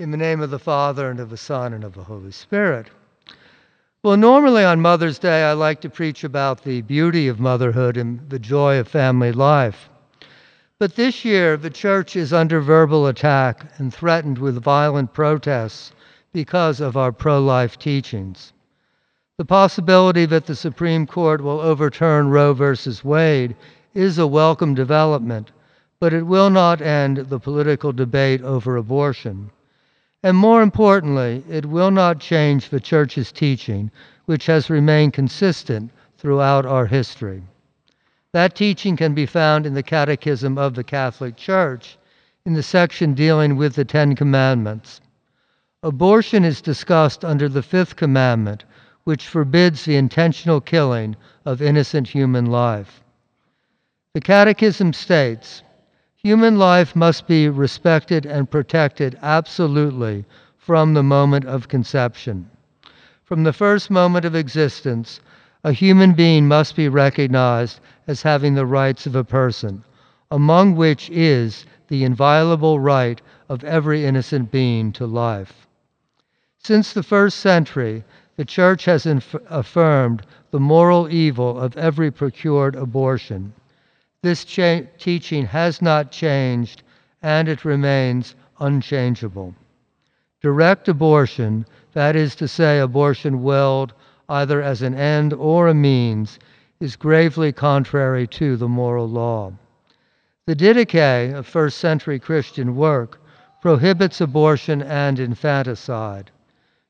In the name of the Father, and of the Son, and of the Holy Spirit. Well, normally on Mother's Day, I like to preach about the beauty of motherhood and the joy of family life. But this year, the church is under verbal attack and threatened with violent protests because of our pro life teachings. The possibility that the Supreme Court will overturn Roe v. Wade is a welcome development, but it will not end the political debate over abortion. And more importantly, it will not change the Church's teaching, which has remained consistent throughout our history. That teaching can be found in the Catechism of the Catholic Church in the section dealing with the Ten Commandments. Abortion is discussed under the Fifth Commandment, which forbids the intentional killing of innocent human life. The Catechism states Human life must be respected and protected absolutely from the moment of conception. From the first moment of existence, a human being must be recognized as having the rights of a person, among which is the inviolable right of every innocent being to life. Since the first century, the Church has inf- affirmed the moral evil of every procured abortion. This cha- teaching has not changed and it remains unchangeable. Direct abortion, that is to say, abortion willed either as an end or a means, is gravely contrary to the moral law. The Didache, a first century Christian work, prohibits abortion and infanticide.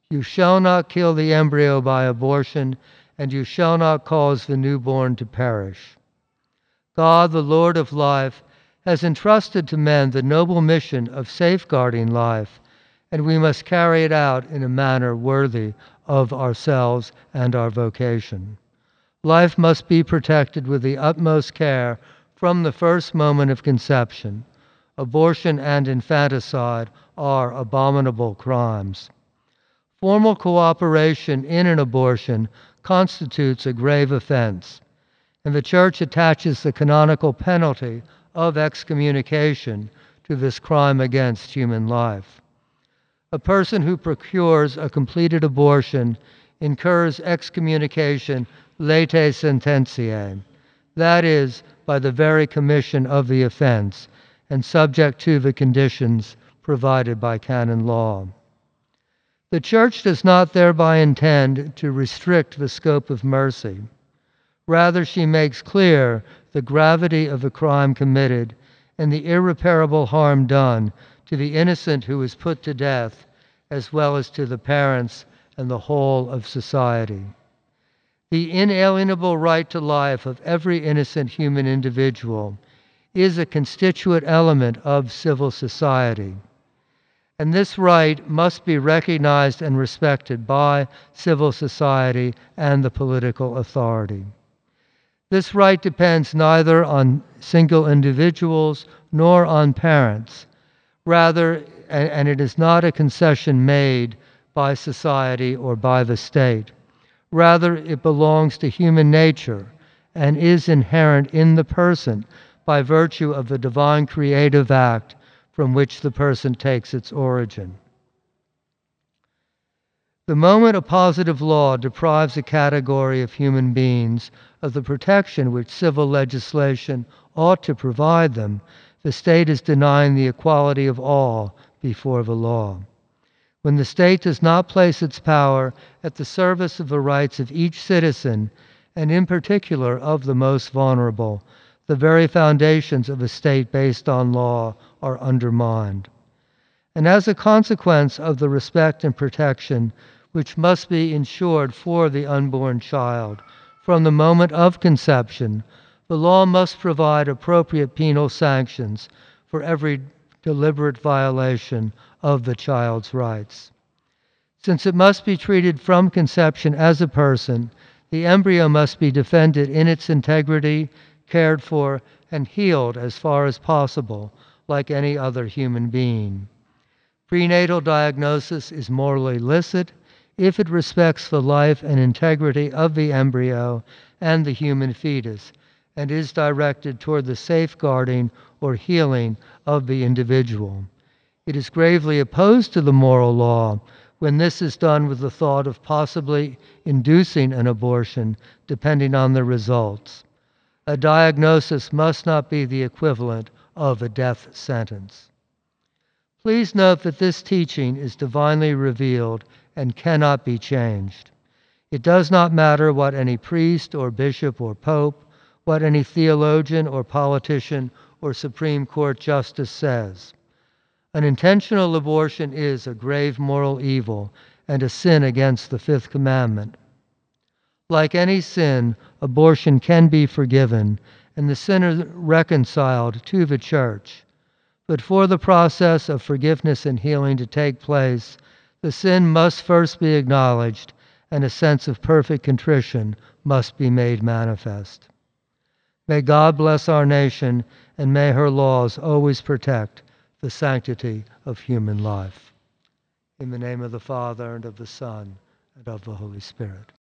You shall not kill the embryo by abortion, and you shall not cause the newborn to perish. God, the Lord of life, has entrusted to men the noble mission of safeguarding life, and we must carry it out in a manner worthy of ourselves and our vocation. Life must be protected with the utmost care from the first moment of conception. Abortion and infanticide are abominable crimes. Formal cooperation in an abortion constitutes a grave offense and the Church attaches the canonical penalty of excommunication to this crime against human life. A person who procures a completed abortion incurs excommunication latae sententiae, that is, by the very commission of the offense, and subject to the conditions provided by canon law. The Church does not thereby intend to restrict the scope of mercy. Rather, she makes clear the gravity of the crime committed and the irreparable harm done to the innocent who is put to death, as well as to the parents and the whole of society. The inalienable right to life of every innocent human individual is a constituent element of civil society. And this right must be recognized and respected by civil society and the political authority. This right depends neither on single individuals nor on parents. Rather, and it is not a concession made by society or by the state. Rather, it belongs to human nature and is inherent in the person by virtue of the divine creative act from which the person takes its origin. The moment a positive law deprives a category of human beings of the protection which civil legislation ought to provide them, the state is denying the equality of all before the law. When the state does not place its power at the service of the rights of each citizen, and in particular of the most vulnerable, the very foundations of a state based on law are undermined. And as a consequence of the respect and protection which must be ensured for the unborn child. From the moment of conception, the law must provide appropriate penal sanctions for every deliberate violation of the child's rights. Since it must be treated from conception as a person, the embryo must be defended in its integrity, cared for, and healed as far as possible, like any other human being. Prenatal diagnosis is morally licit if it respects the life and integrity of the embryo and the human fetus and is directed toward the safeguarding or healing of the individual. It is gravely opposed to the moral law when this is done with the thought of possibly inducing an abortion depending on the results. A diagnosis must not be the equivalent of a death sentence. Please note that this teaching is divinely revealed and cannot be changed. It does not matter what any priest or bishop or pope, what any theologian or politician or Supreme Court justice says. An intentional abortion is a grave moral evil and a sin against the fifth commandment. Like any sin, abortion can be forgiven and the sinner reconciled to the church. But for the process of forgiveness and healing to take place, the sin must first be acknowledged and a sense of perfect contrition must be made manifest. May God bless our nation and may her laws always protect the sanctity of human life. In the name of the Father, and of the Son, and of the Holy Spirit.